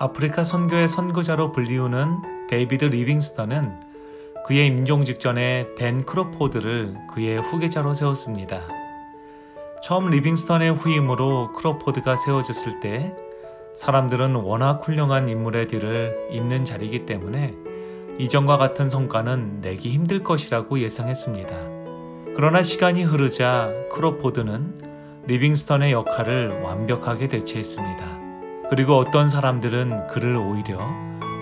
아프리카 선교의 선구자로 불리우는 데이비드 리빙스턴은 그의 임종 직전에 댄 크로포드를 그의 후계자로 세웠습니다. 처음 리빙스턴의 후임으로 크로포드가 세워졌을 때 사람들은 워낙 훌륭한 인물의 뒤를 잇는 자리이기 때문에 이전과 같은 성과는 내기 힘들 것이라고 예상했습니다. 그러나 시간이 흐르자 크로포드는 리빙스턴의 역할을 완벽하게 대체했습니다. 그리고 어떤 사람들은 그를 오히려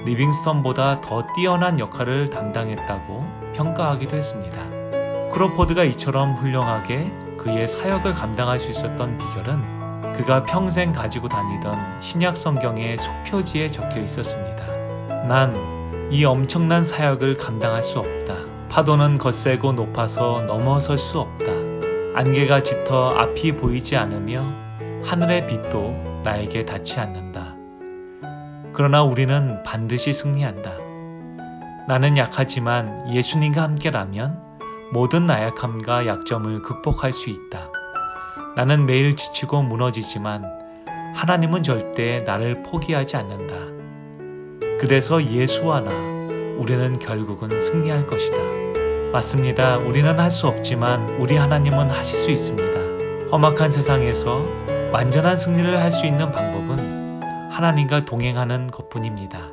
리빙스턴보다 더 뛰어난 역할을 담당했다고 평가하기도 했습니다. 크로포드가 이처럼 훌륭하게 그의 사역을 감당할 수 있었던 비결은 그가 평생 가지고 다니던 신약 성경의 속표지에 적혀 있었습니다. 난 이 엄청난 사역을 감당할 수 없다. 파도는 거세고 높아서 넘어설 수 없다. 안개가 짙어 앞이 보이지 않으며 하늘의 빛도 나에게 닿지 않는다. 그러나 우리는 반드시 승리한다. 나는 약하지만 예수님과 함께라면 모든 나약함과 약점을 극복할 수 있다. 나는 매일 지치고 무너지지만 하나님은 절대 나를 포기하지 않는다. 그래서 예수와 나, 우리는 결국은 승리할 것이다. 맞습니다. 우리는 할 수 없지만 우리 하나님은 하실 수 있습니다. 험악한 세상에서 완전한 승리를 할 수 있는 방법은 하나님과 동행하는 것 뿐입니다.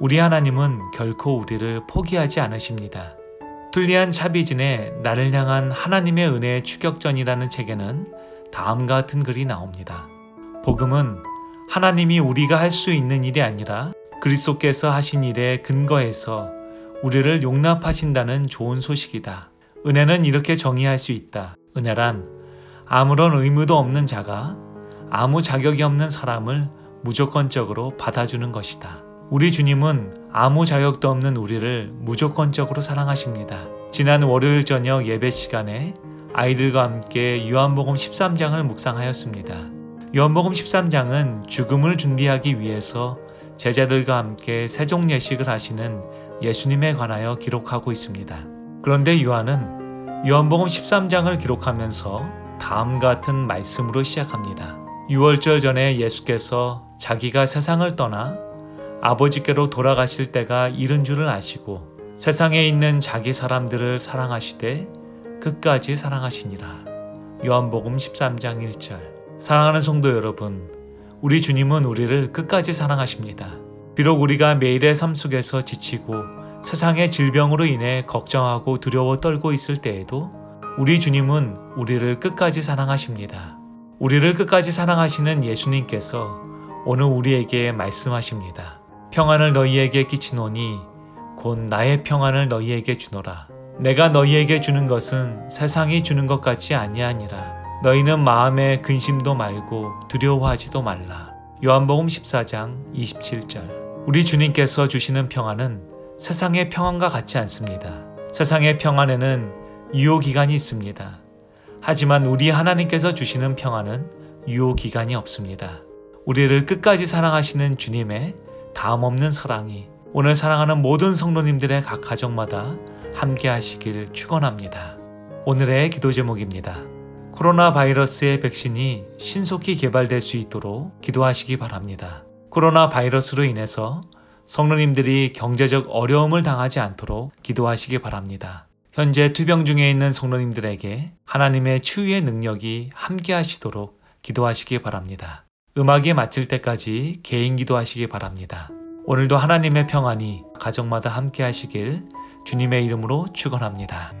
우리 하나님은 결코 우리를 포기하지 않으십니다. 툴리안 차비진의 나를 향한 하나님의 은혜의 추격전이라는 책에는 다음과 같은 글이 나옵니다. 복음은 하나님이 우리가 할 수 있는 일이 아니라 그리스도께서 하신 일에 근거해서 우리를 용납하신다는 좋은 소식이다. 은혜는 이렇게 정의할 수 있다. 은혜란 아무런 의무도 없는 자가 아무 자격이 없는 사람을 무조건적으로 받아주는 것이다. 우리 주님은 아무 자격도 없는 우리를 무조건적으로 사랑하십니다. 지난 월요일 저녁 예배 시간에 아이들과 함께 요한복음 13장을 묵상하였습니다. 요한복음 13장은 죽음을 준비하기 위해서 제자들과 함께 세종 예식을 하시는 예수님에 관하여 기록하고 있습니다. 그런데 요한은 요한복음 13장을 기록하면서 다음 같은 말씀으로 시작합니다. 6월절 전에 예수께서 자기가 세상을 떠나 아버지께로 돌아가실 때가 이른 줄을 아시고 세상에 있는 자기 사람들을 사랑하시되 끝까지 사랑하시니라. 요한복음 13장 1절. 사랑하는 성도 여러분, 우리 주님은 우리를 끝까지 사랑하십니다. 비록 우리가 매일의 삶 속에서 지치고 세상의 질병으로 인해 걱정하고 두려워 떨고 있을 때에도 우리 주님은 우리를 끝까지 사랑하십니다. 우리를 끝까지 사랑하시는 예수님께서 오늘 우리에게 말씀하십니다. 평안을 너희에게 끼치노니 곧 나의 평안을 너희에게 주노라. 내가 너희에게 주는 것은 세상이 주는 것 같지 아니하니라. 너희는 마음에 근심도 말고 두려워하지도 말라. 요한복음 14장 27절. 우리 주님께서 주시는 평안은 세상의 평안과 같지 않습니다. 세상의 평안에는 유효 기간이 있습니다. 하지만 우리 하나님께서 주시는 평안은 유효 기간이 없습니다. 우리를 끝까지 사랑하시는 주님의 다음 없는 사랑이 오늘 사랑하는 모든 성도님들의 각 가정마다 함께 하시길 축원합니다. 오늘의 기도 제목입니다. 코로나 바이러스의 백신이 신속히 개발될 수 있도록 기도하시기 바랍니다. 코로나 바이러스로 인해서 성도님들이 경제적 어려움을 당하지 않도록 기도하시기 바랍니다. 현재 투병 중에 있는 성도님들에게 하나님의 치유의 능력이 함께 하시도록 기도하시기 바랍니다. 음악이 마칠 때까지 개인 기도하시기 바랍니다. 오늘도 하나님의 평안이 가정마다 함께 하시길 주님의 이름으로 축원합니다.